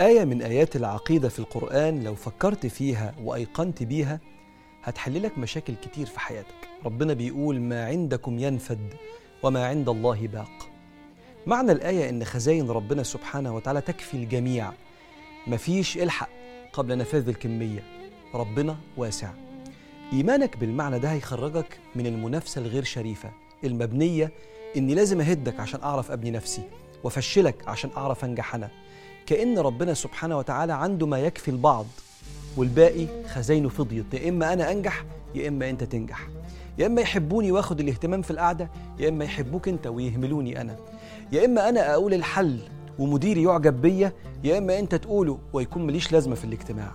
آية من آيات العقيدة في القرآن لو فكرت فيها وأيقنت بيها هتحللك مشاكل كتير في حياتك. ربنا بيقول ما عندكم ينفد وما عند الله باق. معنى الآية إن خزاين ربنا سبحانه وتعالى تكفي الجميع. مفيش إلحق قبل نفاذ الكمية. ربنا واسع. إيمانك بالمعنى ده هيخرجك من المنافسة الغير شريفة المبنية إني لازم أهدك عشان أعرف أبني نفسي وأفشلك عشان أعرف أنجح أنا كأن ربنا سبحانه وتعالى عنده ما يكفي البعض والباقي خزاينه فضيت. يا إما أنا أنجح يا إما أنت تنجح. يا إما يحبوني وآخد الاهتمام في القعدة يا إما يحبوك أنت ويهملوني أنا. يا إما أنا أقول الحل ومديري يعجب بيا يا إما أنت تقوله ويكون مليش لازمة في الاجتماع.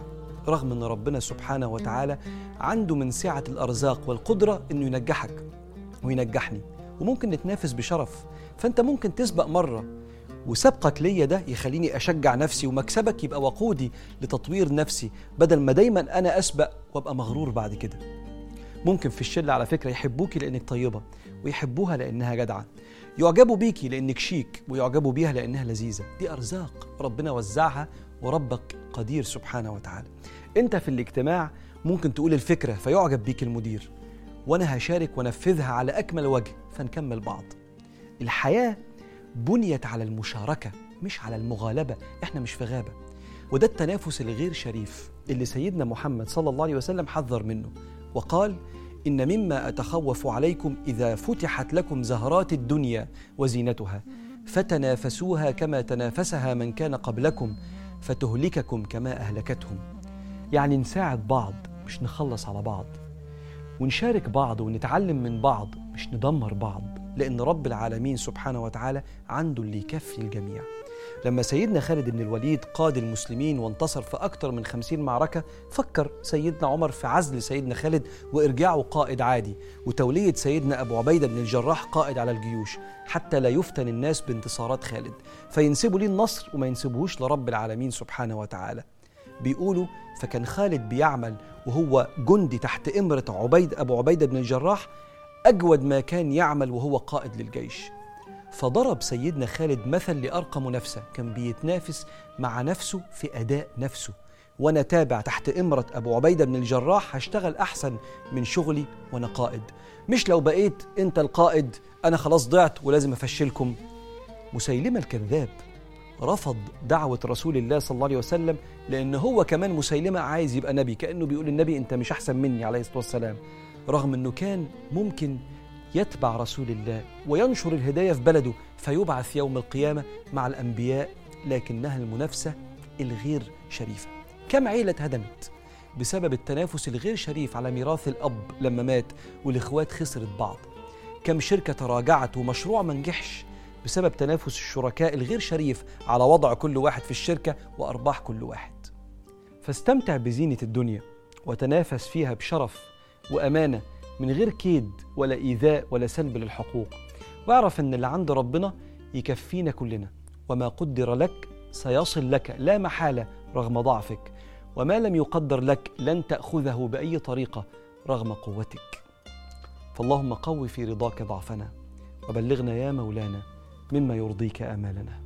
رغم أن ربنا سبحانه وتعالى عنده من سعة الأرزاق والقدرة أنه ينجحك وينجحني وممكن نتنافس بشرف. فأنت ممكن تسبق مرة وسبقك ليا ده يخليني أشجع نفسي ومكسبك يبقى وقودي لتطوير نفسي بدل ما دايما أنا أسبق وأبقى مغرور بعد كده. ممكن في الشلة على فكرة يحبوكي لأنك طيبة ويحبوها لأنها جدعة. يعجبوا بيكي لأنك شيك ويعجبوا بيها لأنها لذيذة. دي أرزاق ربنا وزعها وربك قدير سبحانه وتعالى. أنت في الاجتماع ممكن تقول الفكرة فيعجب بيك المدير. وأنا هشارك ونفذها على أكمل وجه فنكمل بعض. الحياة بنيت على المشاركة مش على المغالبة. إحنا مش في غابة. وده التنافس الغير شريف اللي سيدنا محمد صلى الله عليه وسلم حذر منه. وقال إن مما أتخوف عليكم إذا فتحت لكم زهرات الدنيا وزينتها فتنافسوها كما تنافسها من كان قبلكم فتهلككم كما أهلكتهم. يعني نساعد بعض مش نخلص على بعض. ونشارك بعض ونتعلم من بعض مش ندمر بعض. لأن رب العالمين سبحانه وتعالى عنده اللي يكفي الجميع. لما سيدنا خالد بن الوليد قاد المسلمين وانتصر في أكثر من خمسين معركة فكر سيدنا عمر في عزل سيدنا خالد وإرجاعه قائد عادي وتولية سيدنا أبو عبيدة بن الجراح قائد على الجيوش حتى لا يفتن الناس بانتصارات خالد. فينسبوا ليه النصر وما ينسبوهوش لرب العالمين سبحانه وتعالى. بيقولوا فكان خالد بيعمل وهو جندي تحت إمرة عبيد أبو عبيدة بن الجراح أجود ما كان يعمل وهو قائد للجيش. فضرب سيدنا خالد مثل لأرقى منافسة كان بيتنافس مع نفسه في أداء نفسه. وأنا تابع تحت إمرة أبو عبيدة بن الجراح هشتغل أحسن من شغلي وأنا قائد. مش لو بقيت أنت القائد أنا خلاص ضعت ولازم أفشلكم. مسيلمة الكذاب رفض دعوة رسول الله صلى الله عليه وسلم لأن هو كمان مسيلمة عايز يبقى نبي كأنه بيقول النبي أنت مش أحسن مني عليه الصلاة والسلام. رغم أنه كان ممكن يتبع رسول الله وينشر الهداية في بلده فيبعث يوم القيامة مع الأنبياء لكنها المنافسة الغير شريفة. كم عيلة هدمت بسبب التنافس الغير شريف على ميراث الأب لما مات والإخوات خسرت بعض. كم شركة تراجعت ومشروع ما نجحش بسبب تنافس الشركاء الغير شريف على وضع كل واحد في الشركة وأرباح كل واحد. فاستمتع بزينة الدنيا وتنافس فيها بشرف وأمانة من غير كيد ولا إيذاء ولا سلب للحقوق. واعرف أن اللي عند ربنا يكفينا كلنا وما قدر لك سيصل لك لا محالة رغم ضعفك وما لم يقدر لك لن تأخذه بأي طريقة رغم قوتك. فاللهم قو في رضاك ضعفنا وبلغنا يا مولانا مما يرضيك آمالنا.